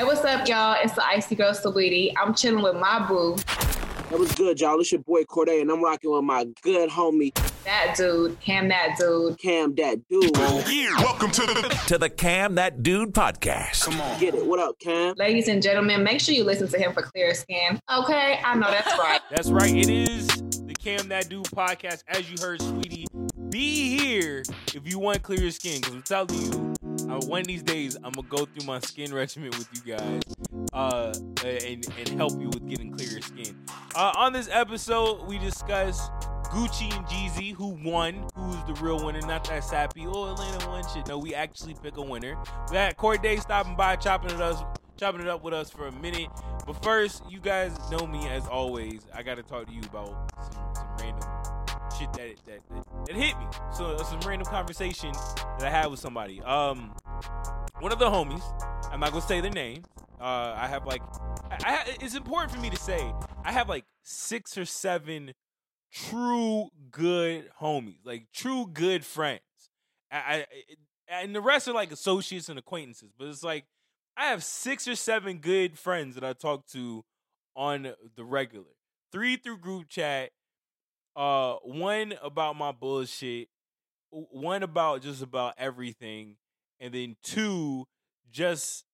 Hey, what's up, y'all? It's the Icy Girl Saweetie. I'm chilling with my boo. That was good, y'all. It's your boy Cordae, and I'm rocking with my good homie, That dude, Cam, that dude. Cam, that dude. Yeah, welcome to the to the Cam That Dude podcast. Come on. Get it. What up, Cam? Ladies and gentlemen, make sure you listen to him for clear skin. Okay, I know that's right. That's right. It is the Cam That Dude podcast. As you heard, Saweetie, be here if you want clear skin. Because I'm telling you, uh, one of these days, I'm to go through my skin regimen with you guys uh, and, and help you with getting clearer skin. Uh, on this episode, we discuss Gucci and Jeezy, who won, who's the real winner, not that sappy, oh, Atlanta won shit. No, we actually pick a winner. We got Cordae stopping by, chopping it us, chopping it up with us for a minute. But first, you guys know me as always. I got to talk to you about some, some random shit that, that that that hit me. So some random conversation that I had with somebody. Um, one of the homies. I'm not gonna say their name. Uh, I have like, I, I, it's important for me to say I have like six or seven true good homies, like true good friends. I, I and the rest are like associates and acquaintances, but it's like I have six or seven good friends that I talk to on the regular. Three through group chat, uh, one about my bullshit, one about just about everything, and then two just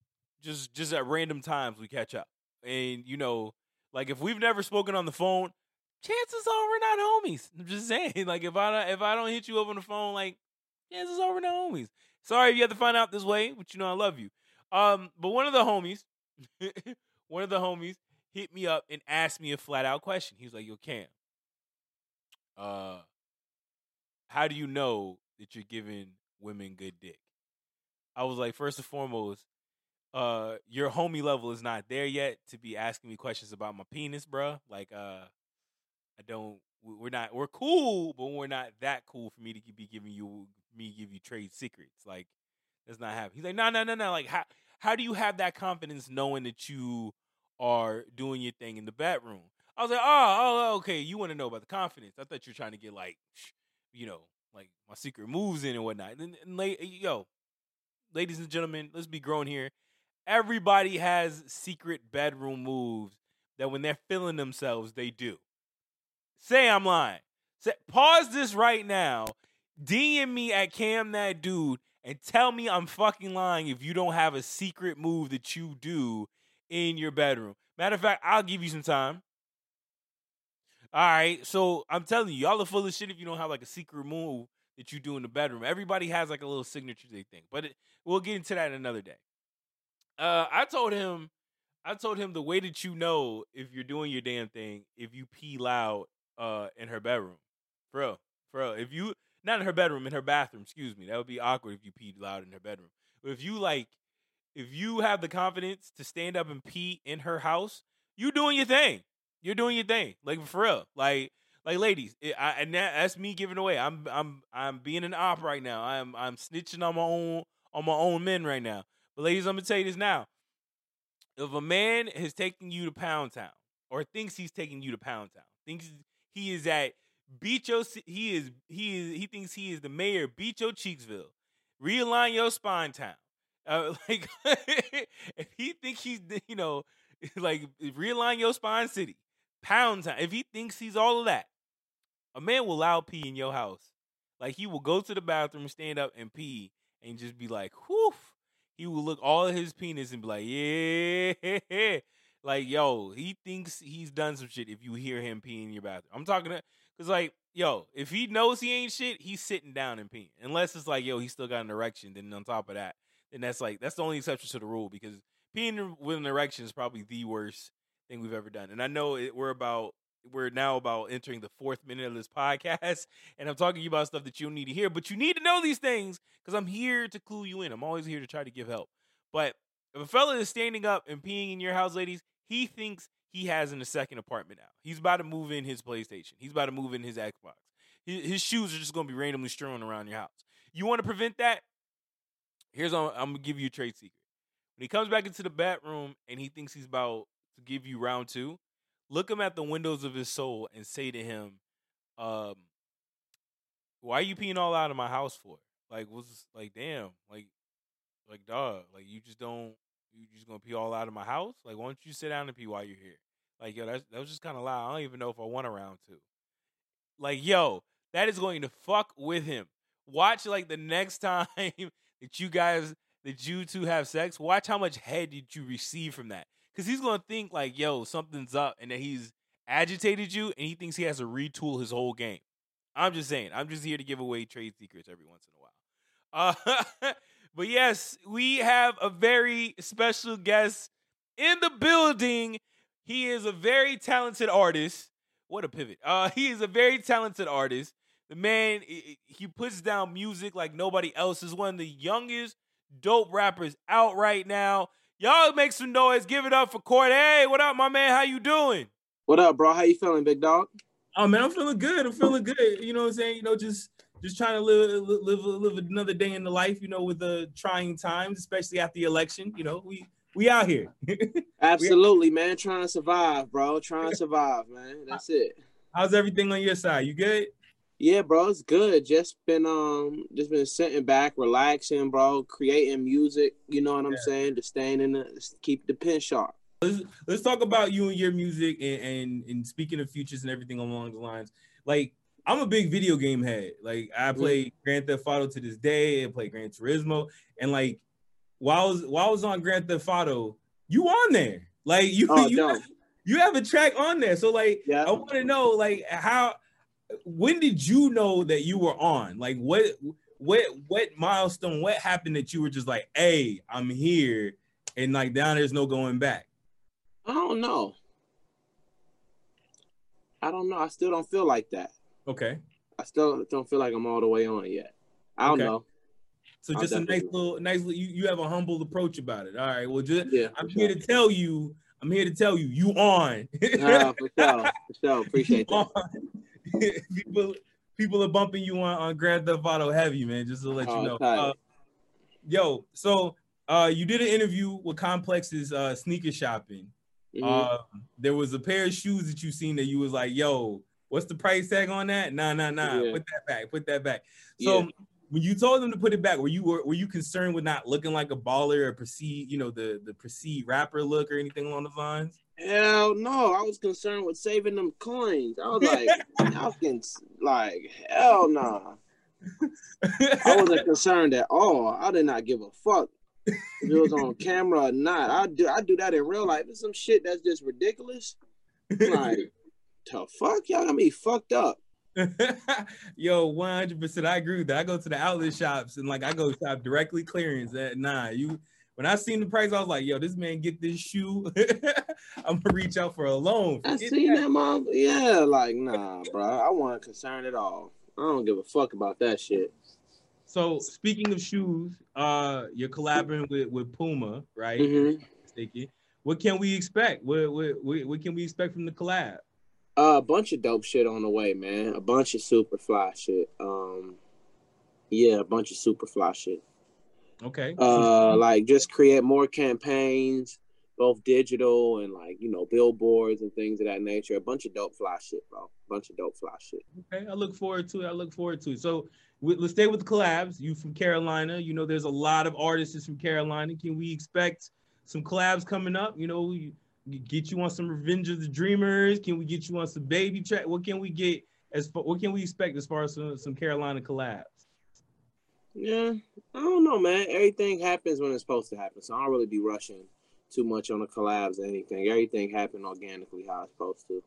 just just at random times we catch up. And you know, like if we've never spoken on the phone, chances are we're not homies. I'm just saying, like if I don't, if I don't hit you up on the phone, like chances are we're not homies. Sorry if you have to find out this way, but you know I love you. Um, but one of the homies, one of the homies hit me up and asked me a flat out question. He was like, "Yo, Cam, uh, how do you know that you're giving women good dick?" I was like, first and foremost, uh, your homie level is not there yet to be asking me questions about my penis, bruh. Like, uh, I don't. we- We're not. We're cool, but we're not that cool for me to be giving you me give you trade secrets. Like, that's not happening. He's like, no, no, no, no. Like, how how do you have that confidence knowing that you are doing your thing in the bedroom? I was like, oh, oh, okay. You want to know about the confidence? I thought you were trying to get like, you know, like my secret moves in and whatnot. And, and la- yo, ladies and gentlemen, let's be grown here. Everybody has secret bedroom moves that when they're feeling themselves, they do. Say I'm lying. Say, pause this right now. DM me at Cam that dude and tell me I'm fucking lying if you don't have a secret move that you do in your bedroom. Matter of fact, I'll give you some time. All right, so I'm telling you, y'all are full of shit if you don't have like a secret move that you do in the bedroom. Everybody has like a little signature they think, but it, we'll get into that another day. Uh, I told him, I told him the way that you know if you're doing your damn thing if you pee loud uh in her bedroom, bro, bro. If you not in her bedroom, in her bathroom, excuse me, that would be awkward if you peed loud in her bedroom. But if you like, if you have the confidence to stand up and pee in her house, you doing your thing. You're doing your thing, like for real, like. Like ladies, it, I, and that, that's me giving away. I'm I'm I'm being an op right now. I'm I'm snitching on my own on my own men right now. But ladies, I'm gonna tell you this now. If a man has taken you to Pound Town, or thinks he's taking you to Pound Town, thinks he is at beat your he is he is he thinks he is the mayor beat your Cheeksville, realign your spine town. Uh, like if he thinks he's you know like realign your spine city, Pound Town. If he thinks he's all of that, a man will allow pee in your house. Like he will go to the bathroom, stand up, and pee, and just be like, "Whoo!" He will look all of his penis and be like, "Yeah." Like, yo, he thinks he's done some shit if you hear him pee in your bathroom. I'm talking to, cause like, yo, if he knows he ain't shit, he's sitting down and peeing. Unless it's like, yo, he still got an erection. Then on top of that, then that's like that's the only exception to the rule because peeing with an erection is probably the worst thing we've ever done. And I know it, we're about we're now about entering the fourth minute of this podcast, and I'm talking to you about stuff that you don't need to hear, but you need to know these things because I'm here to clue you in. I'm always here to try to give help. But if a fella is standing up and peeing in your house, ladies, he thinks he has in a second apartment now. He's about to move in his PlayStation. He's about to move in his Xbox. His, his shoes are just going to be randomly strewn around your house. You want to prevent that? Here's I'm, I'm gonna give you a trade secret. When he comes back into the bedroom and he thinks he's about to give you round two, look him at the windows of his soul and say to him, um, "Why are you peeing all out of my house for? Like, was like, damn, like, like, dog, like you just don't, you just gonna pee all out of my house? Like, why don't you sit down and pee while you're here? Like, yo, that's, that was just kind of loud. I don't even know if I want a round two. Like, yo, that is going to fuck with him. Watch like the next time that you guys that you two have sex. Watch how much head did you receive from that, because he's gonna think like, yo, something's up, and that he's agitated you, and he thinks he has to retool his whole game. I'm just saying. I'm just here to give away trade secrets every once in a while. Uh, but yes, we have a very special guest in the building. He is a very talented artist. What a pivot. Uh, he is a very talented artist. The man, he puts down music like nobody else. Is one of the youngest dope rappers out right now. Y'all make some noise. Give it up for Court. Hey, what up, my man? How you doing? What up, bro? How you feeling, big dog? Oh man, I'm feeling good. I'm feeling good. You know what I'm saying? You know, just just trying to live live live another day in the life. You know, with the trying times, especially after the election. You know, we we out here. Absolutely, man. Trying to survive, bro. Trying to survive, man. That's it. How's everything on your side? You good? Yeah, bro, it's good. Just been um just been sitting back, relaxing, bro, creating music, you know what I'm saying? Just staying in the keep the pin sharp. Let's let's talk about you and your music and, and and speaking of futures and everything along the lines. Like I'm a big video game head. Like I mm-hmm. play mm. Grand Theft Auto to this day. I play Gran Turismo, and like while I was while I was on Grand Theft Auto, you on there? Like you oh, you, have, you have a track on there. So like yeah. I want to know like how when did you know that you were on? Like what what what milestone? What happened that you were just like, hey, I'm here, and like down there's no going back. I don't know. I don't know. I still don't feel like that. Okay. I still don't feel like I'm all the way on yet. I don't okay. know. So just a nice little, nice little. You, you have a humble approach about it. All right. Well, just yeah, I'm sure. here to tell you. I'm here to tell you. You on. uh, for sure. For sure. Appreciate that. people people are bumping you on, on Grand Theft Auto heavy, man, just to let oh, you know. Uh, yo, so uh, you did an interview with Complex's uh, sneaker shopping. Mm-hmm. Uh, there was a pair of shoes that you seen that you was like, yo, what's the price tag on that? Nah, nah, nah. Yeah. Put that back. Put that back. So yeah. when you told them to put it back, were you were, were you concerned with not looking like a baller or perceived, you know, the the perceived rapper look or anything along the lines? Hell no, I was concerned with saving them coins. I was like, was like, hell nah. I wasn't concerned at all. I did not give a fuck if it was on camera or not. I do I do that in real life. It's some shit that's just ridiculous. Like, the fuck? Y'all got me fucked up. Yo, 100%. I agree with that. I go to the outlet shops and like I go shop directly clearance. That nah, you when I seen the price, I was like, yo, this man get this shoe. I'm gonna reach out for a loan. I seen that. that mom. Yeah, like, nah, bro. I wasn't concerned at all. I don't give a fuck about that shit. So speaking of shoes, uh, you're collaborating with, with Puma, right? Mm-hmm. What can we expect? What, what, what, what can we expect from the collab? Uh, a bunch of dope shit on the way, man. A bunch of super fly shit. Um, yeah, a bunch of super fly shit. Okay. Uh, like just create more campaigns, both digital and like you know billboards and things of that nature. A bunch of dope fly shit, bro. A bunch of dope fly shit. Okay, I look forward to it. I look forward to it. So let's stay with the collabs. You from Carolina? You know, there's a lot of artists from Carolina. Can we expect some collabs coming up? You know, get you on some Revenge of the Dreamers. Can we get you on some Baby Track? What can we get as far, what can we expect as far as some, some Carolina collabs? Yeah, I don't know, man. Everything happens when it's supposed to happen, so I don't really be rushing too much on the collabs or anything. Everything happened organically how it's supposed to.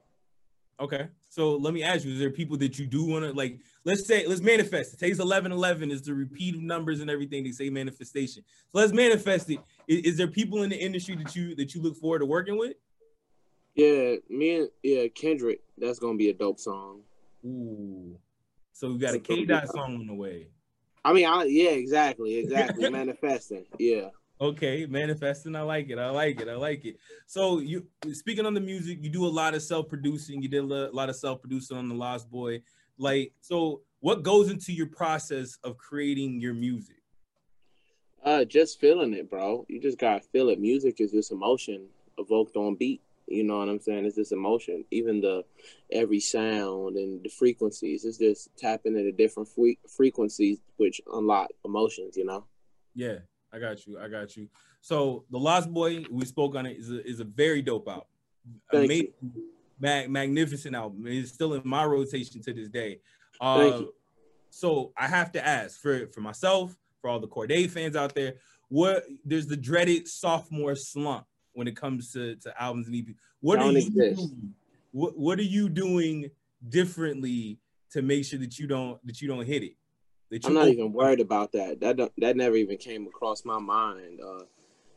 Okay, so let me ask you: Is there people that you do want to like? Let's say, let's manifest. It takes eleven eleven is the repeat of numbers and everything. They say manifestation. So let's manifest it. Is, is there people in the industry that you that you look forward to working with? Yeah, me and yeah Kendrick. That's gonna be a dope song. Ooh, so we got a K dot song on the way. I mean, I, yeah, exactly, exactly. manifesting, yeah. Okay, manifesting. I like it. I like it. I like it. So you speaking on the music, you do a lot of self-producing. You did a lot of self-producing on the Lost Boy. Like, so what goes into your process of creating your music? Uh, just feeling it, bro. You just gotta feel it. Music is just emotion evoked on beat. You know what I'm saying? It's this emotion. Even the every sound and the frequencies. It's just tapping into different frequencies, which unlock emotions. You know. Yeah, I got you. I got you. So the Lost Boy, we spoke on it, is a, is a very dope album. Thank Amazing, mag- magnificent album. It's still in my rotation to this day. Uh, Thank you. So I have to ask for for myself, for all the Cordae fans out there, what there's the dreaded sophomore slump when it comes to, to albums and EP. What Don't are you exist. doing? What what are you doing differently to make sure that you don't that you don't hit it? That I'm not even worried about that. That don't, that never even came across my mind. Uh,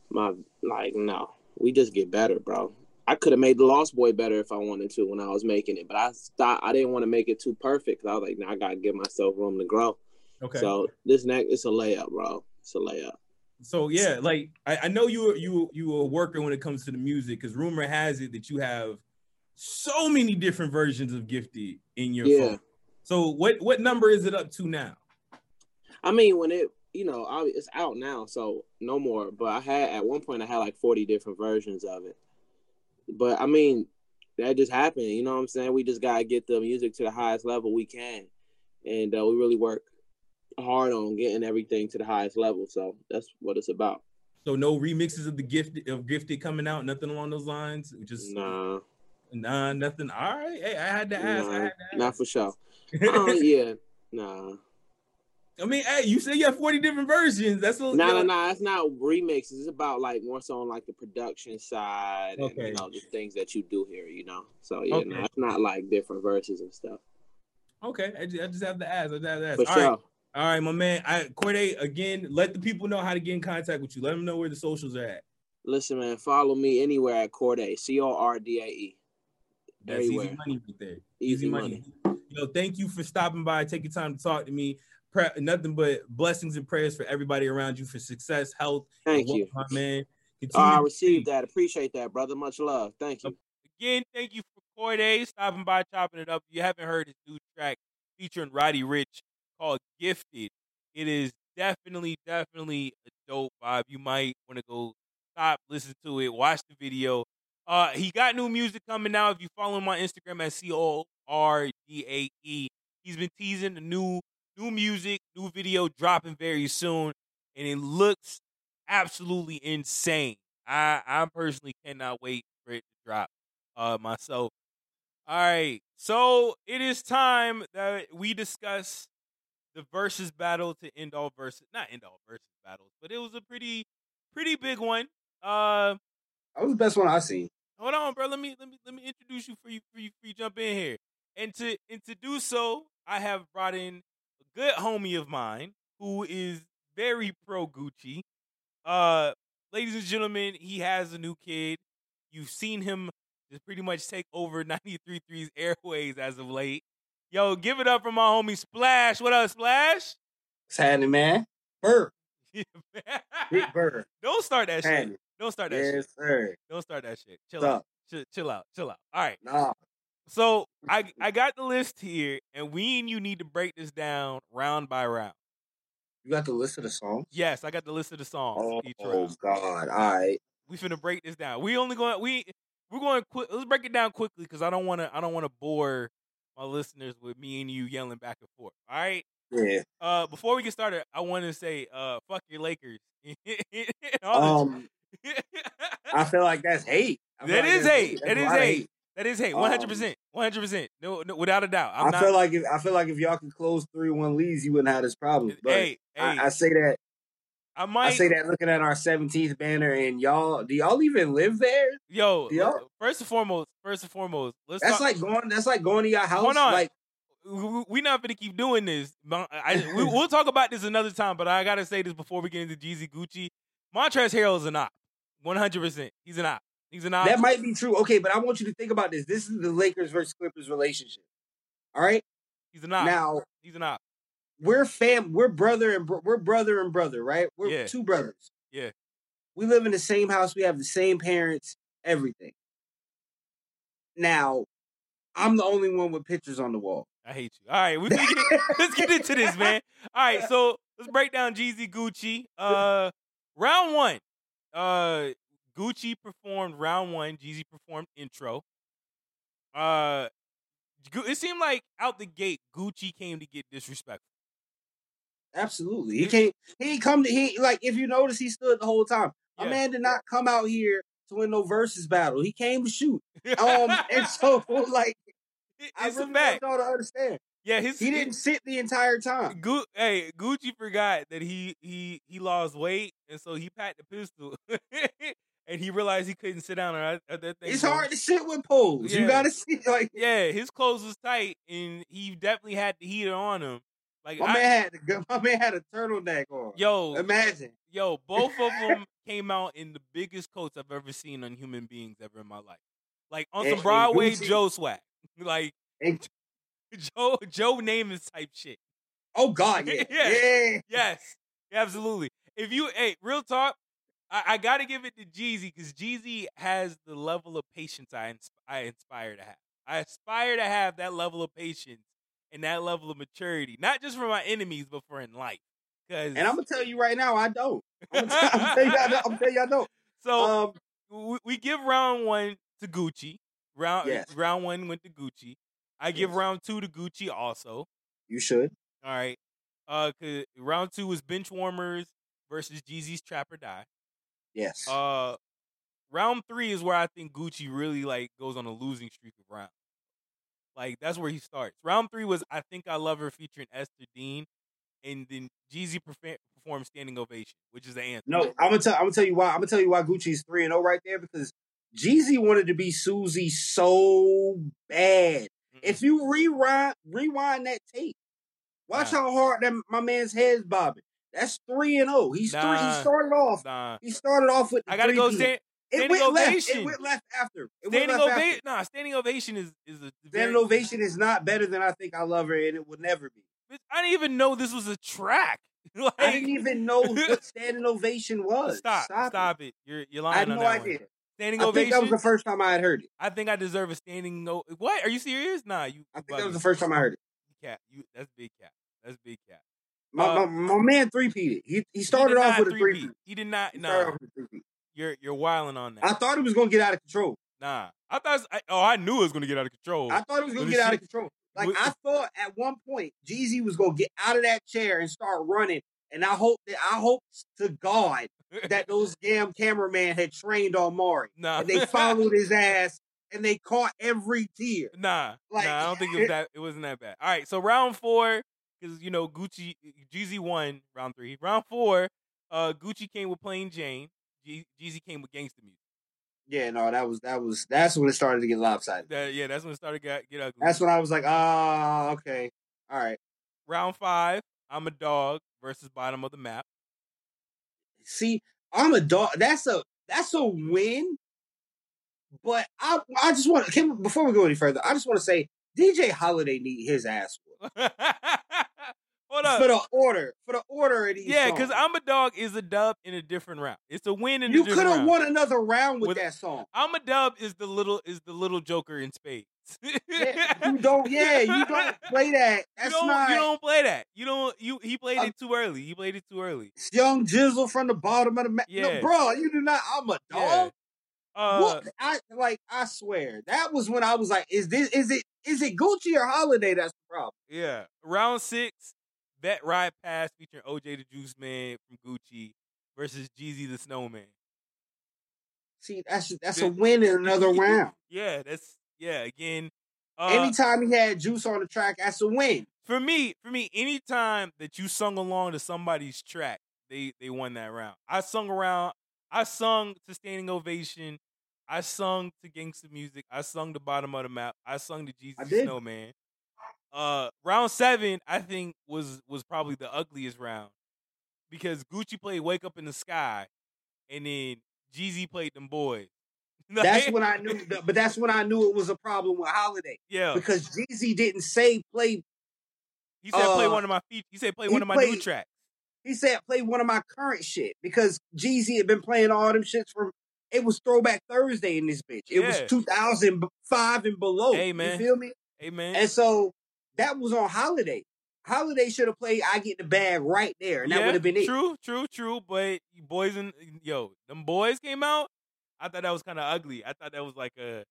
my like no, we just get better, bro. I could have made the Lost Boy better if I wanted to when I was making it, but I stopped. I didn't want to make it too perfect. I was like, nah, I gotta give myself room to grow. okay. So this next, it's a layup, bro. It's a layup. So yeah, like I, I know you you you were a worker when it comes to the music because rumor has it that you have so many different versions of Gifted in your Yeah. phone. So what what number is it up to now? I mean, when it, you know, I, it's out now, so no more. But I had at one point, I had like 40 different versions of it. But I mean, that just happened. You know what I'm saying? We just gotta get the music to the highest level we can, and uh, we really work hard on getting everything to the highest level. So that's what it's about. So no remixes of the gifted of Gifted coming out, nothing along those lines. Just Nah, nah, nothing. All right, hey, I had to ask. I nah, had to not for sure. Uh, yeah, nah. I mean, hey, you say you have forty different versions. That's No, no, no. It's not remixes. It's about like more so on like the production side and Okay. you know the things that you do here. You know, so yeah, Okay. no, it's not like different verses and stuff. Okay, I just, I just have to ask. I just have to ask. For All sure. right. All right, my man. I Cordae, again, let the people know how to get in contact with you. Let them know where the socials are at. Listen, man, follow me anywhere at Cordae. C O R D A E. That's easy money right there. Easy Easy, money. Yo, thank you for stopping by, taking time to talk to me. Pre- nothing but blessings and prayers for everybody around you for success, health. Thank and you. wealth, my man. Oh, Continue I received that. Appreciate that, brother. Much love. Thank you. Again, thank you for Cordae stopping by, chopping it up. If you haven't heard his new track featuring Roddy Ricch called Gifted, it is definitely, definitely a dope vibe. You might want to go stop, listen to it, watch the video. Uh, he got new music coming out. If you follow him on Instagram at C O R D A E, he's been teasing the new new music, new video dropping very soon, and it looks absolutely insane. I I personally cannot wait for it to drop uh myself. All right. So it is time that we discuss the versus battle to end all versus not end all versus battles, but it was a pretty pretty big one. Uh That was the best one I seen. hold on, bro. Let me let me let me introduce you for you for you for you jump in here. And to and to do so, I have brought in a good homie of mine who is very pro Gucci. Uh ladies and gentlemen, he has a new kid. You've seen him just pretty much take over 93.3's airways as of late. Yo, give it up for my homie Splash. What up, Splash? What's happening, man? Burr. Big Burr. Don't start that shit. Don't start that shit. Sir. Don't start that shit. Chill out. Chill, chill out. Chill out. All right. Nah. So I I got the list here, and we and you need to break this down round by round. You got the list of the songs? Yes, I got the list of the songs Oh, round. God. All right. We finna break this down. We only going we we're going quick. Let's break it down quickly because I don't want to I don't want to bore my listeners with me and you yelling back and forth. All right. Yeah. Uh, before we get started, I want to say uh, fuck your Lakers. Um, I feel like that's hate. I like is that's hate. That is hate. That is hate. One hundred percent. One hundred percent. No, no, without a doubt. I'm I not. feel like if I feel like if y'all could close three one leads, you wouldn't have this problem. But hey, hey, I, I say that I might. I say that looking at our seventeenth banner, and y'all, do y'all even live there? Yo, look, first and foremost, first and foremost, let's That's talk. like going. That's like going to your house. Hold on. Like we- not gonna keep doing this. I, we, we'll talk about this another time. But I gotta say this before we get into Jeezy Gucci. Montrezl Harrell is an op. One hundred percent. He's an op. He's an op. that might be true. Okay, but I want you to think about this. This is the Lakers versus Clippers relationship. All right. He's an op. Now He's an op. we're fam. We're brother and bro- we're brother and brother, right? We're Yeah. two brothers. Yeah. We live in the same house. We have the same parents. Everything. Now, I'm the only one with pictures on the wall. I hate you. All right, we get, let's get into this, man. All right, so let's break down Jeezy Gucci. Uh, round one. Uh, Gucci performed round one. Jeezy performed intro. Uh, it seemed like out the gate, Gucci came to get disrespectful. Absolutely. He can't. He ain't come to. He like if you notice, he stood the whole time. My Yeah. man did not come out here to win no versus battle. He came to shoot. Um, and so like I it's really a fact. want to understand. Yeah, his He didn't sit the entire time. Gu- hey, Gucci forgot that he he he lost weight, and so he packed the pistol, and he realized he couldn't sit down at at that thing. It's so- hard to sit with poles. Yeah. You gotta see like Yeah, his clothes was tight, and he definitely had the heater on him. Like, my I- man had my man had a turtleneck on. yo, Imagine. yo, both of them came out in the biggest coats I've ever seen on human beings ever in my life. Like on And- some Broadway Joe swag, like And- Joe Joe Namath type shit. oh God, yeah. Yeah. yeah. Yes, absolutely. If you, hey, real talk, I, I got to give it to Jeezy because Jeezy has the level of patience I I inspire to have. I aspire to have that level of patience and that level of maturity, not just for my enemies, but for in life. Because And I'm gonna tell you right now, I don't. I'm gonna tell, I'm gonna tell you, I don't. I'm tell you, I don't. so Um, we, we give round one to Gucci. Round Yes. round one went to Gucci. I give round two to Gucci also. you should. All right. Uh, 'cause round two was bench warmers versus Jeezy's Trap or Die. Yes. Uh, round three is where I think Gucci really like goes on a losing streak of rounds. Like that's where he starts. Round three was I think I love her featuring Esther Dean, and then Jeezy performed Standing Ovation, which is the answer. no, I'm gonna tell. I'm gonna tell you why. I'm gonna tell you why Gucci's three and zero right there because Jeezy wanted to be Susie so bad. Mm-mm. If mm-hmm. you rewind rewind that tape, watch Nah. how hard that my man's head's bobbing. That's three and zero. He's three. He started off. nah, He started off with. I gotta go stand. It standing went left. ovation. It went left after. It Standing ovation. Nah, standing ovation is is a Standing ovation is not better than I think I love her, and it will never be. I didn't even know this was a track. like, I didn't even know what standing ovation was. stop, stop, it. it. You're you're I lying had on no idea. one. Standing I think ovation. that was the first time I had heard it. I think I deserve a standing. O- what? Are you serious? Nah, you. I think that was the first time I heard it. Cap. You. That's big cap. That's big cap. My, Uh, my, my man three peated. He he He started did off with a three. He did not. He Nah, off with a three peat. you're you're wilding on that. I thought it was gonna get out of control. nah, I thought. I, oh, I knew it was gonna get out of control. I thought it was gonna get out of control. Like What- I thought at one point Jeezy was gonna get out of that chair and start running. And I hope that I hope to God that those damn cameraman had trained on Mari. nah, And they followed his ass and they caught every tear. nah, Like- nah. I don't think it was that. It wasn't that bad. All right, so round four, because you know Gucci, Jeezy won round three. Round four, uh, Gucci came with Plain Jane. G- Jeezy came with Gangsta Music. Yeah, no, that was that was that's when it started to get lopsided. That, yeah, that's when it started to get, get ugly. That's when I was like, ah, okay, all right. round five. I'm a dog versus bottom of the map. See, I'm a dog. That's a that's a win. But I I just want to before we go any further, I just want to say DJ Holiday need his ass Hold for the order for the order of these. Yeah, because I'm a dog is a dub in a different round. It's a win in you a could have won another round with, With- that song. I'm a dub is the little is the little Joker in spades. Yeah, you don't. Yeah, you don't play that. You That's don't, not you don't play that. You don't. You he played Uh, it too early. He played it too early. young Jizzle from the bottom of the map. Yeah. No, bro, you do not. I'm a Yeah. dog. Uh, what? I like. I swear that was when I was like, is this? Is it? Is it Gucci or Holiday? That's the problem. yeah. Round six, Bet I Bust featuring OJ the Juice Man from Gucci versus Jeezy the Snowman. See, that's that's a win in another round. Yeah, that's yeah. Again, uh, Anytime he had juice on the track, that's a win. for me, for me, anytime that you sung along to somebody's track, they they won that round. I sung around. I sung to standing ovation. I sung to gangster music. I sung the bottom of the map. I sung to Jeezy's. Snowman. Uh, round seven, I think was was probably the ugliest round because Gucci played "Wake Up in the Sky," and then Jeezy played "Them Boys." That's when I knew. But that's when I knew it was a problem with Holiday yeah. because Jeezy didn't say play. He said play uh, one of my feet. He said play he one of my new tracks. He said play one of my current shit because Jeezy had been playing all them shits from. It was Throwback Thursday in this bitch. It Yeah. was 2005 and below. Hey, man. You feel me? Hey man. And so that was on Holiday. Holiday should have played I Get the Bag right there, and that would have been it. True, true, true. But boys and yo, them boys came out. I thought that was kind of ugly. I thought that was like a,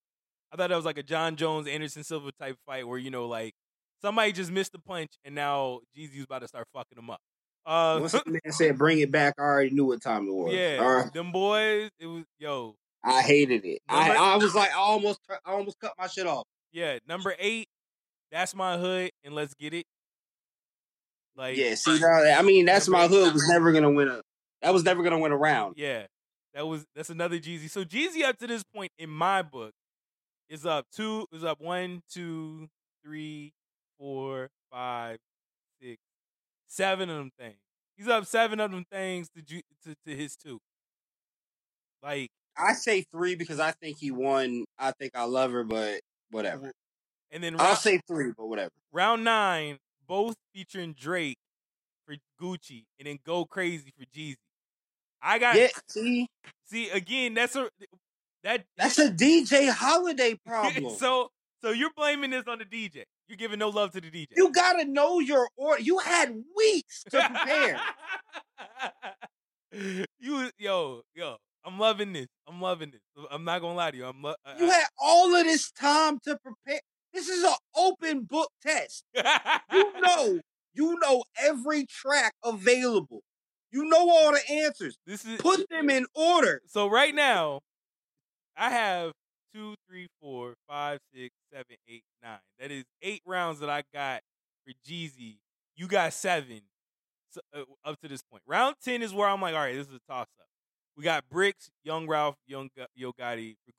I thought that was like a Jon Jones Anderson Silva type fight where you know like somebody just missed the punch and now Jeezy was about to start fucking them up. Uh, Once the man said bring it back, I already knew what time it was. yeah, right. them boys. It was yo. I hated it. I, I was like, I almost, I almost cut my shit off. Yeah, number eight. That's my hood, and let's get it. Like Yeah, see, now, I mean, that's my hood was never gonna win a. That was never gonna win a round. Yeah, that was that's another Jeezy. So Jeezy up to this point in my book is up two is up one, two, three, four, five, six, seven of them things. He's up seven of them things to to, to his two. Like I say three because I think he won. I think I love her, but whatever. And then I'll say three, but whatever. round nine, both featuring Drake for Gucci, and then Go Crazy for Jeezy. I got Yeah, see, see again. That's a that that's a DJ Holiday problem. so so you're blaming this on the DJ. You're giving no love to the DJ. you gotta know your order. You had weeks to prepare. you yo yo. I'm loving this. I'm loving this. I'm not gonna lie to you. I'm. Lo- uh, you uh, had all of this time to prepare. This is an open book test. You know, you know every track available. You know all the answers. this is Put them in order. so right now. I have two, three, four, five, six, seven, eight, nine. That is eight rounds that I got for Jeezy. You got seven so, uh, up to this point. Round ten is where I'm like, all right, this is a toss up. We got Bricks, Young Ralph, Young Yo Gotti for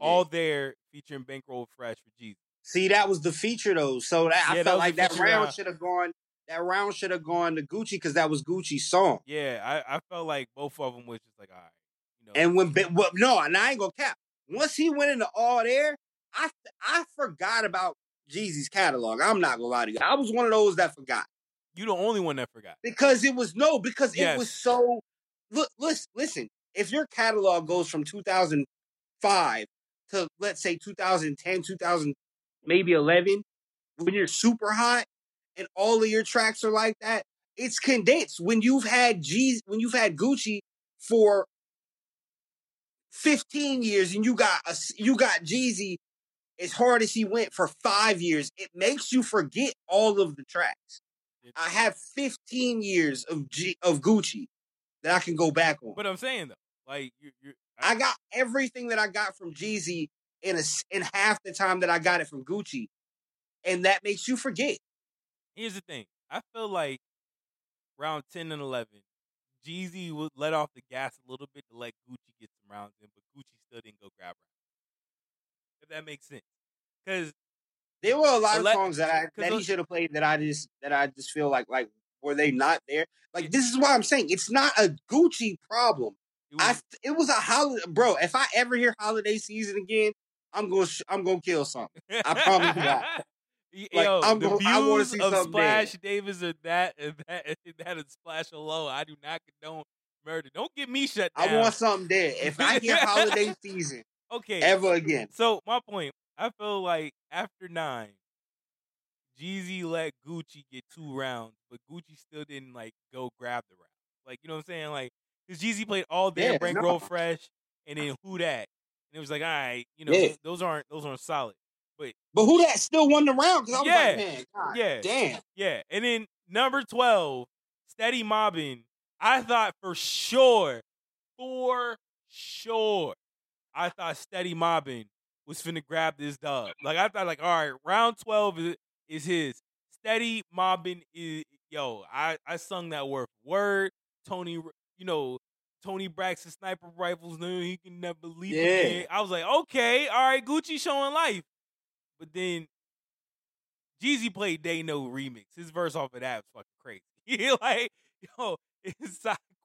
All there featuring Bankroll Fresh for Jeezy. See, that was the feature though. So that I Yeah, that felt was like that round uh round. should have gone. That round should have gone to Gucci because that was Gucci's song. Yeah, I, I felt like both of them was just like, all right, you know. And when Ba- well, no, and I ain't gonna cap. Once he went into all there, I I forgot about Jeezy's catalog. I'm not gonna lie to you. I was one of those that forgot you the only one that forgot. because it was no because Yes. it was so. Look, listen, listen. If your catalog goes from 2005 to let's say 2010, 2000, maybe 11, when you're super hot and all of your tracks are like that, it's condensed. When you've had G, when you've had Gucci for 15 years and you got a, you got Jeezy as hard as he went for five years, it makes you forget all of the tracks. I have 15 years of G, of Gucci that I can go back on. But I'm saying though, like you, you, I got everything that I got from Jeezy in a in half the time that I got it from Gucci, and that makes you forget. here's the thing. I feel like round ten and eleven, Jeezy would let off the gas a little bit to let Gucci get some rounds in, but Gucci still didn't go grab rounds. If that makes sense, because There were a lot of songs that I that he should have played that I just that I just feel like like were they not there? Like this is why I'm saying it's not a Gucci problem. It was, I it was a holiday, bro. If I ever hear holiday season again, I'm gonna sh- I'm gonna kill something. I promise you that. Like, Yo, I'm the gon- I wanna views see of Splash Davis are that and that and that is Splash alone. I do not condone murder. Don't get me shut down. I want something there. If I hear holiday season okay. ever again, So my point, I feel like after nine, Jeezy let Gucci get two rounds, but Gucci still didn't like go grab the round. Like you know what I'm saying? Like because Jeezy played all day, Yeah, Brand no. Grow Fresh, and then Who That, and it was like, all right, you know, Yeah. those aren't those aren't solid. but But who that still won the round? Because I was Yeah. like, man, God Yeah. damn. Yeah, and then number twelve, Steady Mobbing. I thought for sure, for sure, I thought Steady Mobbing was finna grab this dub. Like I thought, like all right, round twelve is, is his. Steady Mobbing is yo. I I sung that word word. Tony, you know. Toni Braxton sniper rifles, no, he can never leave Yeah. again. I was like, okay, all right, Gucci showing life. But then Jeezy played Dey Know remix. His verse off of that was fucking crazy. He like, yo, it's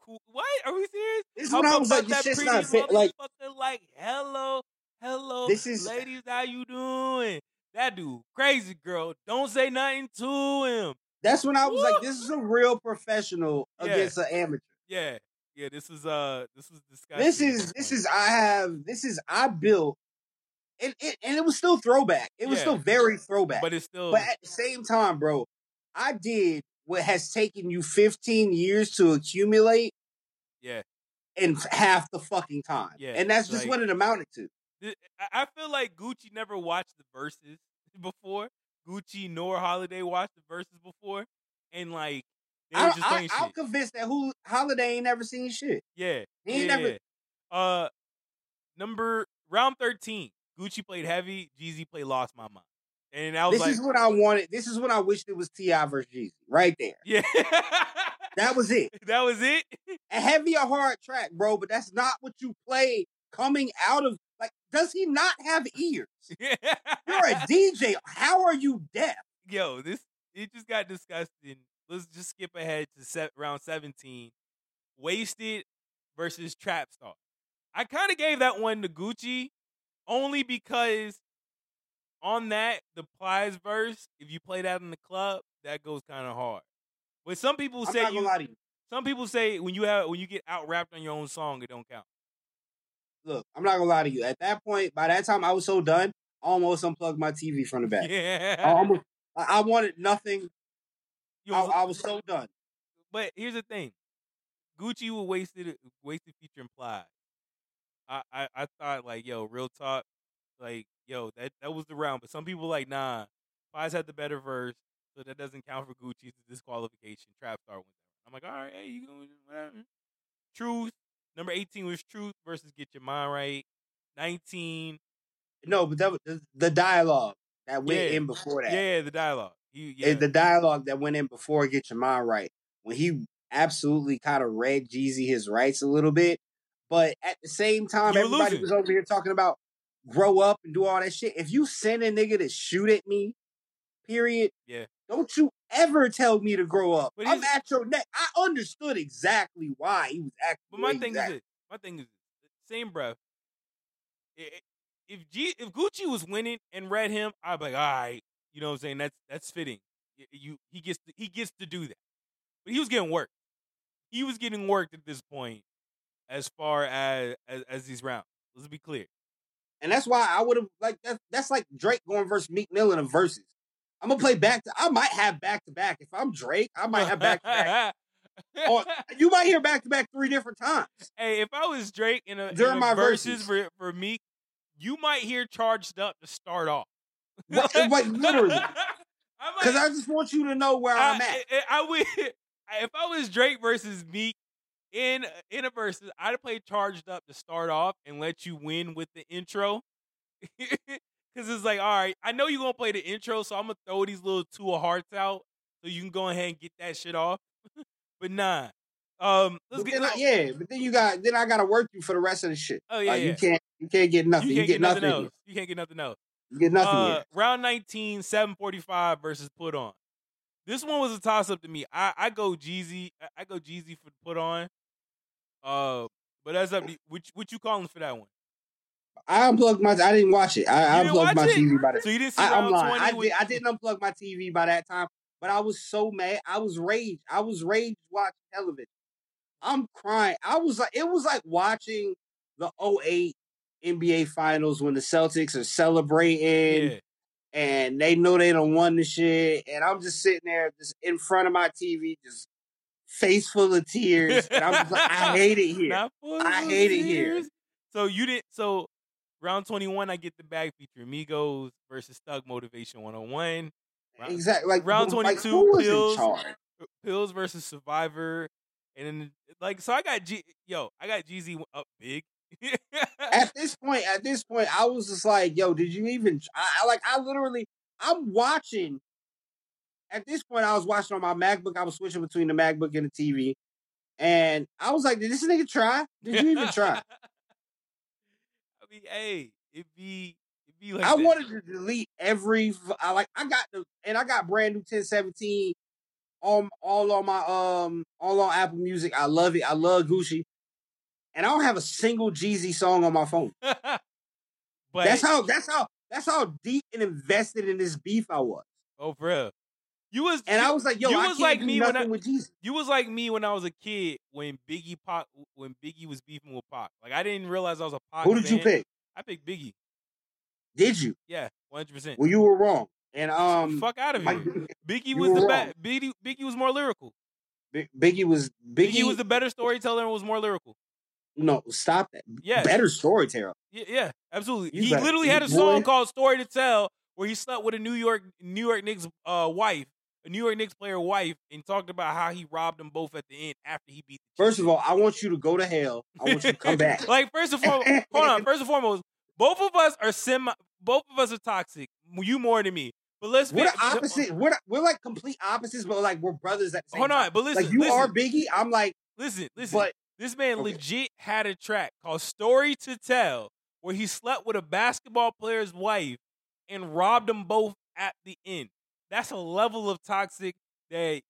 cool. What? Are we serious? This is when I was like, that this shit's not fit. Like, like, hello, hello, This is- ladies, how you doing? That dude, crazy girl. Don't say nothing to him. that's when I was like, this is a real professional Yeah. against an amateur. Yeah, yeah. This is uh, this is disgusting. This is this is I have this is I built, and it and it was still throwback. It was Yeah. still very throwback. but it's still But at the same time, bro, I did what has taken you 15 years to accumulate yeah. in half the fucking time. Yeah, and that's just like- what it amounted to. I feel like Gucci never watched the verses before. Gucci nor Holiday watched the verses before, and like I, I, shit. convinced that who Holiday ain't never seen shit. Yeah. He ain't yeah, never- Uh, number round thirteen. Gucci played heavy. Jeezy played Lost My Mind. And I was like. This like, is what I wanted. This is what I wished it was T.I. versus Jeezy right there. yeah. That was it. that was it. A heavy or hard track, bro. But that's not what you play coming out of. Like, does he not have ears? You're a DJ. How are you deaf? Yo, this it just got disgusting. Let's just skip ahead to set, round seventeen. Wasted versus Trap Star. I kind of gave that one to Gucci only because on that the Plies verse, if you play that in the club, that goes kind of hard. But some people I'm say you, gonna lie to you. some people say when you have when you get out rapped on your own song, it don't count. Look, I'm not gonna lie to you. At that point, by that time, I was so done. I almost unplugged my TV from the back. I, Yeah, almost, I I wanted nothing. I, was- I was so done. But here's the thing, Gucci was wasted wasted feature implied. I, I I thought like yo, real talk, like yo, that that was the round. But some people like nah, Plies had the better verse, so that doesn't count for Gucci's disqualification. Trap Star wins. I'm like, all right, hey, you going whatever. Truth number eighteen was Truth versus Get Your Mind Right. Nineteen, No, but that was the, the dialogue that went Yeah. in before that. yeah, the dialogue. He, yeah, the dialogue that went in before Get Your Mind Right, when he absolutely kind of read Jeezy his rights a little bit, but at the same time, You were everybody losing. was over here talking about grow up and do all that shit. If you send a nigga to shoot at me, period, Yeah. don't you ever tell me to grow up. But I'm at your neck. I understood exactly why he was acting. But my thing is this. My thing is this. Same breath. If G, if Gucci was winning and read him, I'd be like, all right, you know what I'm saying? That's that's fitting. You he gets to, he gets to do that. But he was getting worked. He was getting worked at this point, as far as as, as these rounds. Let's be clear. And that's why I would have like that's that's like Drake going versus Meek Mill in a versus. I'm gonna play back to I might have back to back. If I'm Drake, I might have back to back. Or you might hear back to back three different times. hey, if I was Drake in a, During in a my verses verses. for for Meek, you might hear charged up to start off. What- like literally. Because I just want you to know where I, I'm at. I, I would if I was Drake versus Meek in in a versus, I'd play charged up to start off and let you win with the intro. Cause it's like, all right, I know you're gonna play the intro, so I'm gonna throw these little two of hearts out so you can go ahead and get that shit off. but nah. Um let's But get I- yeah, but then you got then I gotta work you for the rest of the shit. Oh yeah, like yeah. you can't you can't get nothing. You You, can't get, get nothing nothing. else. You can't get nothing else. You get nothing. Uh, round 19, 745 versus put on. This one was a toss up to me. I, I go Jeezy. I- I go Jeezy for put on. Uh, but that's up to you. What, you- what you calling for that one? I unplugged my. I didn't watch it. I, I You unplugged my it? TV by the. So you didn't see I, round I'm 20? I, with- did, I didn't unplug my TV by that time, but I was so mad. I was rage. I was rage watching television. I'm crying. I was like, it was like watching the 08 NBA Finals when the Celtics are celebrating Yeah. and they know they don't won the shit, and I'm just sitting there, just in front of my TV, just face full of tears, and I'm just like, I hate it here. I hate it here. So you didn't. So round 21, I get the bag feature Migos versus Thug Motivation 101. Round- Exactly. Like round 22 who was pills. Pills versus Survivor. And then, like, so I got G. Yo, I got Jeezy up big. at this point, at this point, I was just like, "Yo, did you even?" I, I like, I literally, I'm watching. At this point, I was watching on my MacBook. I was switching between the MacBook and the TV, and I was like, "Did this nigga try? Did you even try?" I mean, hey, it be it be like I that. wanted to delete every. I like, I got the, and I got brand new 1017 on all on my um all on Apple Music. I love it. I love Gucci, and I don't have a single Jeezy song on my phone. but that's how. That's how. That's how deep and invested in this beef I was. oh, for real. You was And I was like, yo, you I was can't like me when I- with Jesus. you was like me when I was a kid when Biggie Pac when Biggie was beefing with Pac. Like I didn't realize I was a Pac. Who did you pick? I picked Biggie. Did you? Yeah, one hundred percent. Well, you were wrong. And um, Fuck out of here. Biggie you was the best. Biggie, Biggie was more lyrical. Biggie was Biggie, Biggie was the better storyteller and was more lyrical. No. Stop that. Yeah, better storyteller. Yeah, yeah, absolutely. You he better- literally had a boy. song called "Story to Tell" where he slept with a New York New York Knicks uh, wife a New York Knicks player wife and talked about how he robbed them both at the end after he beat the First of all, I want you to go to hell. I want you to come back. like first and foremost, hold on. First and foremost, both of us are semi. Both of us are toxic. You more than me. But let's We're the opposite. We're we're like complete opposites, but like we're brothers at the same Hold on, but listen, like you listen, are Biggie. I'm like, listen, listen. but This man Okay. legit had a track called Story to Tell where he slept with a basketball player's wife and robbed them both at the end. That's a level of toxic that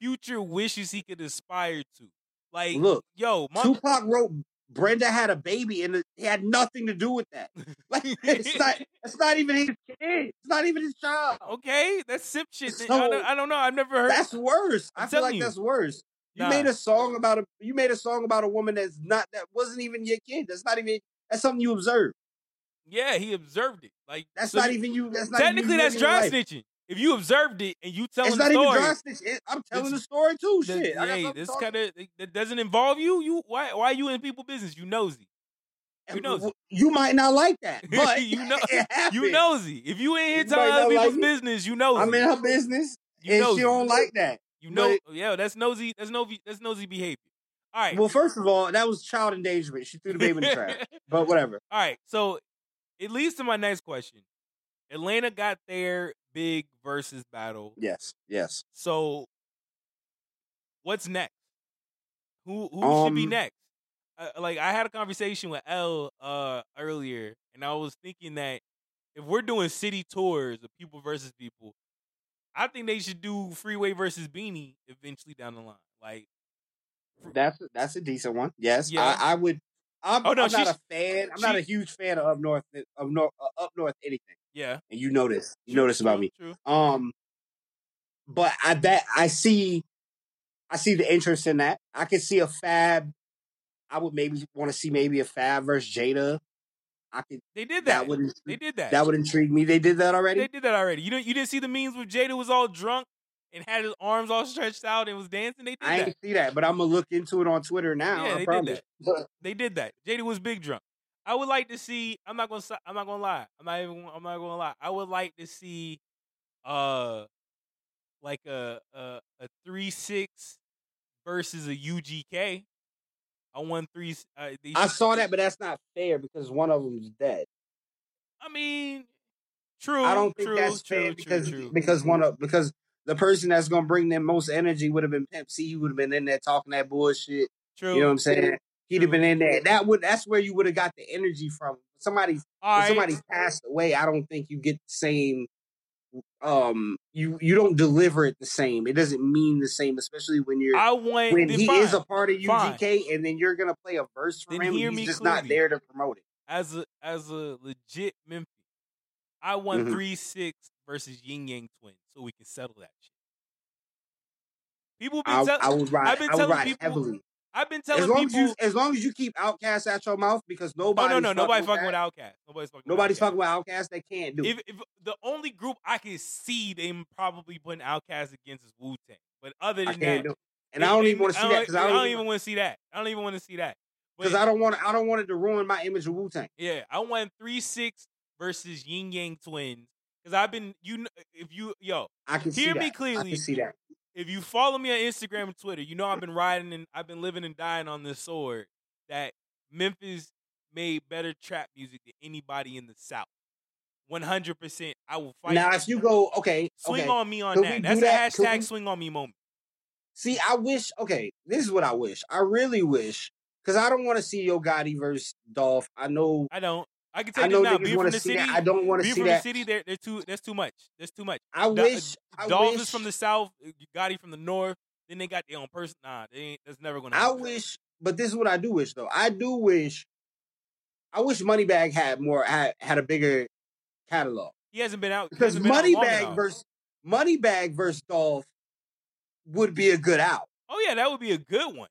Future wishes he could aspire to. Like, look, yo, my, Tupac wrote Brenda had a baby, and it had nothing to do with that. Like it's not. It's not even his kid. It's not even his child. okay, that's sip shit. So- I, don't, I don't know. I've never heard. That's worse. I'm I feel telling like you. that's worse. You Nah. made a song about a. You made a song about a woman that's not. That wasn't even your kid. That's not even. That's something you observed. yeah, he observed it. Like That's so not even you. That's not technically that's dry snitching. If you observed it and you telling It's the not even story, dry. It- I'm telling the story too. that- Shit. Hey, this kind of that doesn't involve you. You why why are you in people business? You nosy. you nosy. You might not like that, but You know-. You nosy. If you in here telling other people's like business, you nosy. I'm in her business, you and nosy. she don't like that. You know, but- yeah, that's nosy. That's nosy. That's nosy behavior. All right. Well, first of all, that was child endangerment. She threw the baby in the trash. But whatever. All right. So it leads to my next question. Atlanta got their big Verzuz battle. Yes. Yes. So what's next? Who who should be Um, next? Uh, like I had a conversation with L uh earlier, and I was thinking that if we're doing city tours of people versus people, I think they should do Freeway versus Beanie eventually down the line. Like, That's that's a decent one. Yes. Yeah. I, I would. I'm, Oh, no, I'm not a fan. I'm not a huge fan of up north of north uh, up north anything. yeah, And you know this. You True, know this about true, me. True. Um, but I bet I see, I see the interest in that. I could see a Fab. I would maybe want to see maybe a Fab versus Jada. I could. They did that. That would they did that. that would intrigue me. They did that already. They did that already. You didn't you didn't see the memes where Jada was all drunk and had his arms all stretched out and was dancing. They did I that. ain't see that, but I'm gonna look into it on Twitter now. Yeah, I they did that. They did that. Jada was big drunk. I would like to see. I'm not gonna. I'm not gonna lie. I'm not even. I'm not gonna lie. I would like to see, uh, like a a, a three six versus a UGK. I won three. Uh, I saw that, but that's not fair because one of them's dead. I mean, true. I don't think true, that's true, fair true, because true. because one of because the person that's gonna bring them most energy would have been Pimp C. He would have been in there talking that bullshit. true. You know what I'm saying? He'd have been in there. That would that's where you would have got the energy from. Somebody right. somebody passed away, I don't think you get the same um you you don't deliver it the same. It doesn't mean the same, especially when you're I want. when he fine. is a part of Fine. UGK and then you're gonna play a verse for Then him. He's just not clearly. there to promote it. as a as a legit Memphis, I want Mhm. three six versus Ying Yang Twins, so we can settle that shit. People been I, would ride. I've been I would telling ride people- heavily. I've been As telling long people. as you, as long as you keep Outkast at your mouth, because oh nobody, no no nobody fucking with that. Outkast. Nobody's fucking. Nobody's with fucking with Outkast. They can't do. If, it. if the only group I can see them probably putting Outkast against is Wu Tang, but other I than can't that, do. it. And I don't even want to see that because I don't, even want to see that. I don't even want to see that. because I don't want I don't want it to ruin my image of Wu Tang. Yeah, I want three six versus Ying Yang Twins because I've been you. If you yo, I can see Hear me I clearly. can see that. If you follow me on Instagram and Twitter, you know I've been riding and I've been living and dying on this sword that Memphis made better trap music than anybody in the South. One hundred percent. I will fight. Now, if you go, okay, swing okay. on me on Could that. That's that? a hashtag we- swing on me moment. See, I wish. Okay, this is what I wish. I really wish because I don't want to see Yo Gotti versus Dolph. I know. I don't. I can tell I you now. Being from the city, that. I don't want to see from that. the city, they're, they're too. That's too much. That's too much. I uh, wish. I Dolph wish. is from the south. Uh, Gotti from the north. Then they got their own person. Nah, they ain't, that's never gonna. Happen. I wish, but this is what I do wish though. I do wish. I wish Moneybagg had more had had a bigger catalog He hasn't been out because been out Moneybagg enough. versus Moneybagg versus Dolph would be a good out. Oh yeah, that would be a good one.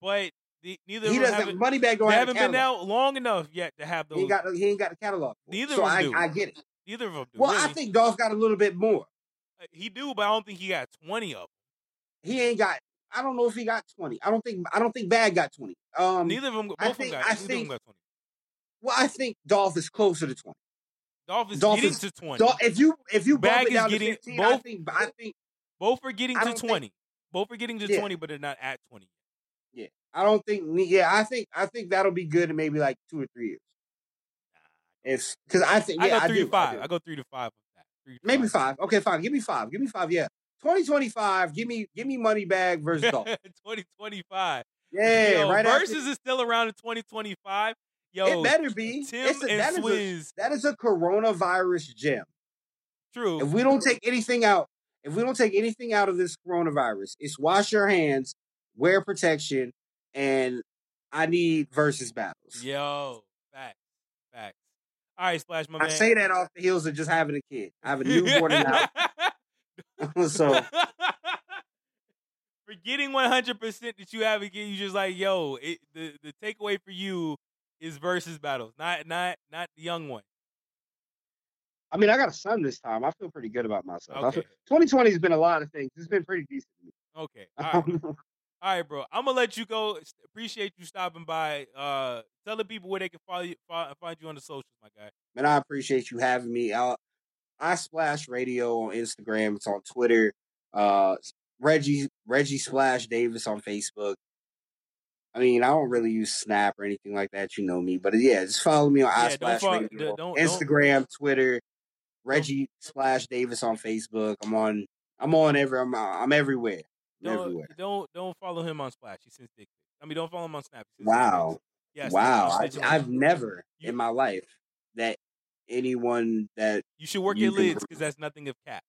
But the, neither He of them doesn't. Moneybagg don't they have haven't been out long enough yet to have those. He ain't got. He ain't got the catalog. Neither so of them I, do. I get it. neither of them do. Well, I think Dolph got a little bit more. Uh, he do, but I don't think he got twenty of them. He ain't got. I don't know if he got twenty. I don't think. I don't think Bag got twenty. Um. Neither of them. Both I of them think- got. I neither of them think- got twenty. Well, I think Dolph is closer to twenty. Dolph is Dolph getting is- to twenty. Dolph, if you if you Bag is down getting to fifteen, I think I think Both are getting to don't think- twenty. Both are getting to Yeah. twenty, but they're not at twenty. Yeah, I don't think. Yeah, I think I think that'll be good in maybe like two or three years. If because I think I go three do, to five. do. I, go three to five. Three to maybe five. Okay, fine. Give me five. Give me five. Yeah, twenty twenty five. Give me give me Moneybagg versus Twenty twenty five. Yeah, Yo, right. after- Verzuz is still around in twenty twenty five. Yo, it better be. Tim It's a- and that is a- Swizz. that is a coronavirus gem. True. If we don't take anything out, if we don't take anything out of this coronavirus, it's wash your hands, wear protection, and I need Verzuz battles. Yo, facts, facts. All right, Splash, my I man. say that off the heels of just having a kid. I have a newborn now, so Forgetting one hundred percent that you have a kid, you just like, yo, it, the the takeaway for you is Verzuz battles, not not not the young one. I mean, I got a son this time. I feel pretty good about myself. Okay, feel, 2020 has been a lot of things. It's been pretty decent. okay, all right. All right, bro. I'm gonna let you go. Appreciate you stopping by. Uh, tell the people where they can follow you, fi- find you on the socials, my guy. Man, I appreciate you having me. I, I Splash Radio on Instagram. It's on Twitter. Uh, Reggie Reggie Splash Davis on Facebook. I mean, I don't really use Snap or anything like that. You know me, but yeah, just follow me on Yeah, I don't Splash follow- Radio, don't- don't- Instagram, Twitter. Reggie Splash Davis on Facebook. I'm on. I'm on every. I'm, I'm everywhere. Don't everywhere. don't don't follow him on Splash. He sends dick pics. I mean, don't follow him on Snap. He sends dick Wow. Yes, wow. I, I've never you- in my life that anyone that You should work you your lids because that's nothing of cap.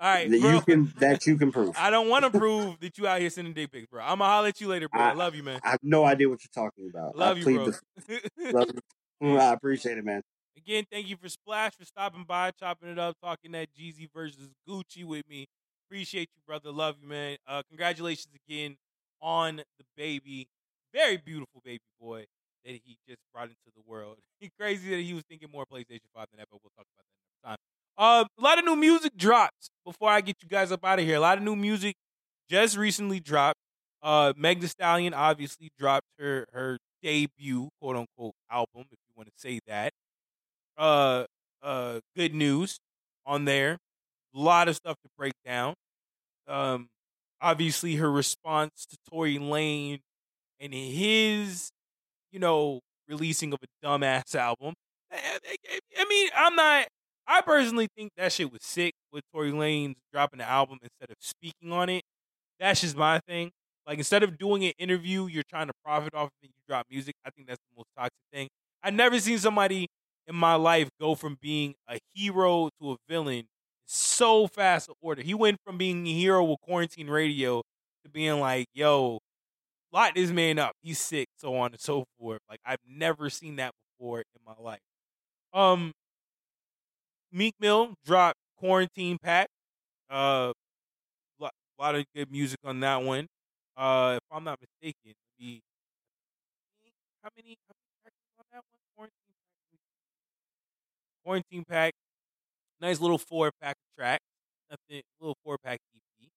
All right, that bro. you can that you can prove. I don't want to prove that you out here sending dick pics, bro. I'm gonna holler at you later, bro. I, I- love you, man. I have no idea what you're talking about. love I you, bro. the- love you. Mm, I appreciate it, man. Again, thank you for Splash for stopping by, chopping it up, talking that Jeezy versus Gucci with me. Appreciate you, brother. Love you, man. Uh, congratulations again on the baby. Very beautiful baby boy that he just brought into the world. Crazy that he was thinking more PlayStation 5 than that, but we'll talk about that another time. Uh, a lot of new music drops before I get you guys up out of here. A lot of new music just recently dropped. Uh, Meg Thee Stallion obviously dropped her her debut quote unquote album, if you want to say that. Uh, uh, good news on there. A lot of stuff to break down. Um, obviously her response to Tory Lanez and his, you know, releasing of a dumbass album. I I mean, I'm not. I personally think that shit was sick with Tory Lanez dropping the album instead of speaking on it. That's just my thing. Like instead of doing an interview, you're trying to profit off of it. You drop music. I think that's the most toxic thing. I've never seen somebody in my life go from being a hero to a villain so fast order. He went from being a hero with quarantine radio to being like, yo, lock this man up. He's sick, so on and so forth. Like I've never seen that before in my life. Um Meek Mill dropped Quarantine Pack. Uh lot, lot of good music on that one. Uh if I'm not mistaken, the how many how many on that one? Quarantine Pack. Quarantine Pack. Nice little four pack track. Nothing little four pack EP.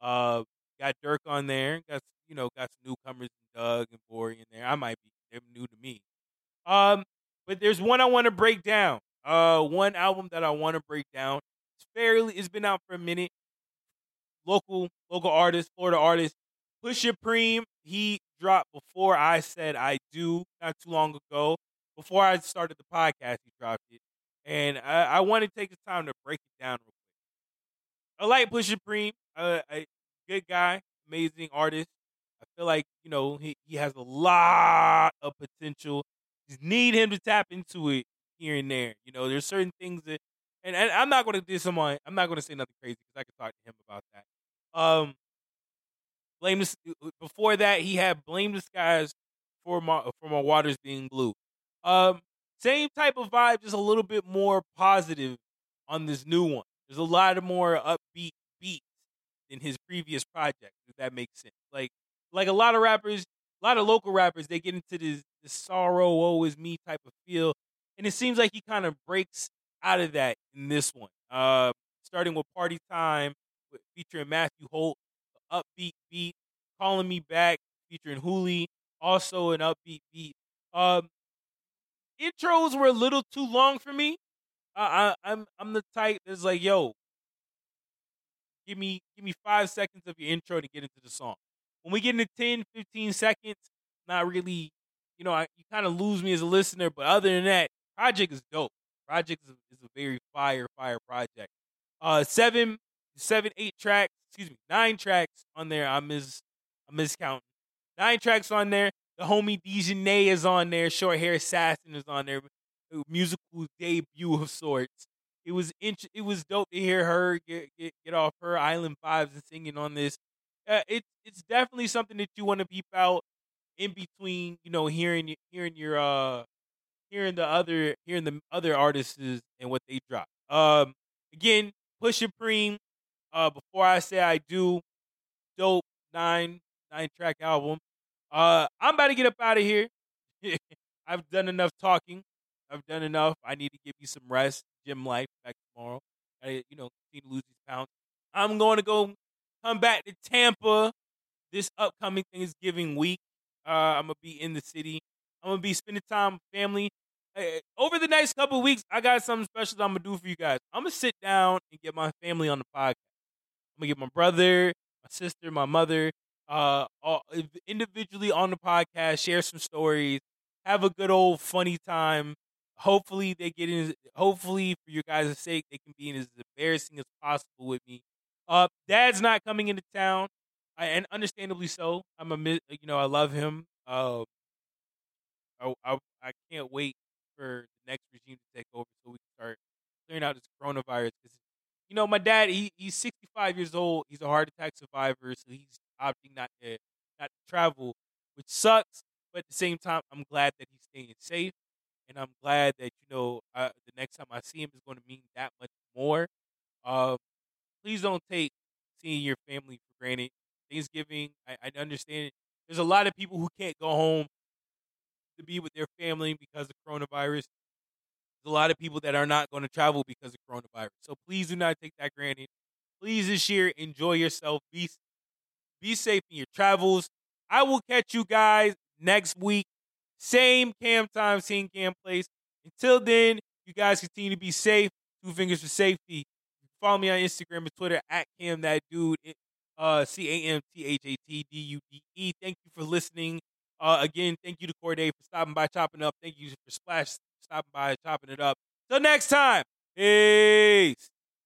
Uh got Dirk on there. Got you know, got some newcomers Dugg and Vory in there. I might be they're new to me. Um, but there's one I want to break down. Uh one album that I want to break down. It's fairly it's been out for a minute. Local local artist, Florida artist, Pusha Preem. He dropped before I said I do not too long ago. Before I started the podcast, he dropped it. And I, I want to take the time to break it down real quick. I like Preem. Uh, a good guy, amazing artist. I feel like you know he, he has a lot of potential. Just need him to tap into it here and there. You know, there's certain things that, and, and I'm not going to do someone. I'm not going to say nothing crazy because I can talk to him about that. Um, blame this. Before that, he had blame the skies for my for my waters being blue. Um, same type of vibe, just a little bit more positive on this new one. There's a lot of more upbeat beats than his previous project. If that makes sense. Like like a lot of rappers, a lot of local rappers, they get into this, this sorrow, woe is me type of feel, and it seems like he kind of breaks out of that in this one. Uh, starting with Party Time, with, featuring Matthew Holt, upbeat beat, Calling Me Back, featuring Hooli, also an upbeat beat. Um, intros were a little too long for me. I, I I'm I'm the type that's like, yo, give me give me five seconds of your intro to get into the song. When we get into 10, 15 seconds, not really, you know, I, you kind of lose me as a listener. But other than that, project is dope. Project is, is a very fire, fire project. Uh, seven, seven, eight tracks. Excuse me, nine tracks on there. I miss, I miscounting. Nine tracks on there. The homie Dejanay is on there. Short hair assassin is on there. Musical debut of sorts. It was int- it was dope to hear her get, get get off her island vibes and singing on this. Uh, it's it's definitely something that you want to peep out in between. You know, hearing hearing your uh hearing the other hearing the other artists and what they drop. Um, again, Pusha Preem. Uh, before I say I do, dope nine nine track album. Uh, I'm about to get up out of here. I've done enough talking. I've done enough. I need to give you some rest. Gym life back tomorrow. I, you know, continue to lose these pounds. I'm going to go come back to Tampa this upcoming Thanksgiving week. Uh, I'm gonna be in the city. I'm gonna be spending time with family. Hey, over the next couple weeks, I got something special that I'm gonna do for you guys. I'm gonna sit down and get my family on the podcast. I'm gonna get my brother, my sister, my mother, uh, all, individually on the podcast, share some stories, have a good old funny time. Hopefully they get in. Hopefully for your guys' sake, they can be in as embarrassing as possible with me. Uh, Dad's not coming into town, and understandably so. I'm a, you know, I love him. Uh, I, I, I can't wait for the next regime to take over so we can start clearing out this coronavirus. Because, you know, my dad, he, he's 65 years old. He's a heart attack survivor, so he's opting not to not to travel, which sucks. But at the same time, I'm glad that he's staying safe, and I'm glad that you know the next time I see him is going to mean that much more. Uh, please don't take seeing your family for granted. Thanksgiving, I, I understand. There's a lot of people who can't go home to be with their family because of coronavirus. There's a lot of people that are not going to travel because of coronavirus. So please do not take that granted. Please this year enjoy yourself. Be be safe in your travels. I will catch you guys next week. Same cam time, same cam place. Until then, you guys continue to be safe. Two fingers for safety. Follow me on Instagram and Twitter at Cam That Dude. Uh, C A M T H A T D U D E. Thank you for listening. Uh, again, thank you to Cordae for stopping by, chopping up. Thank you for Splash stopping by, chopping it up. Till next time, peace.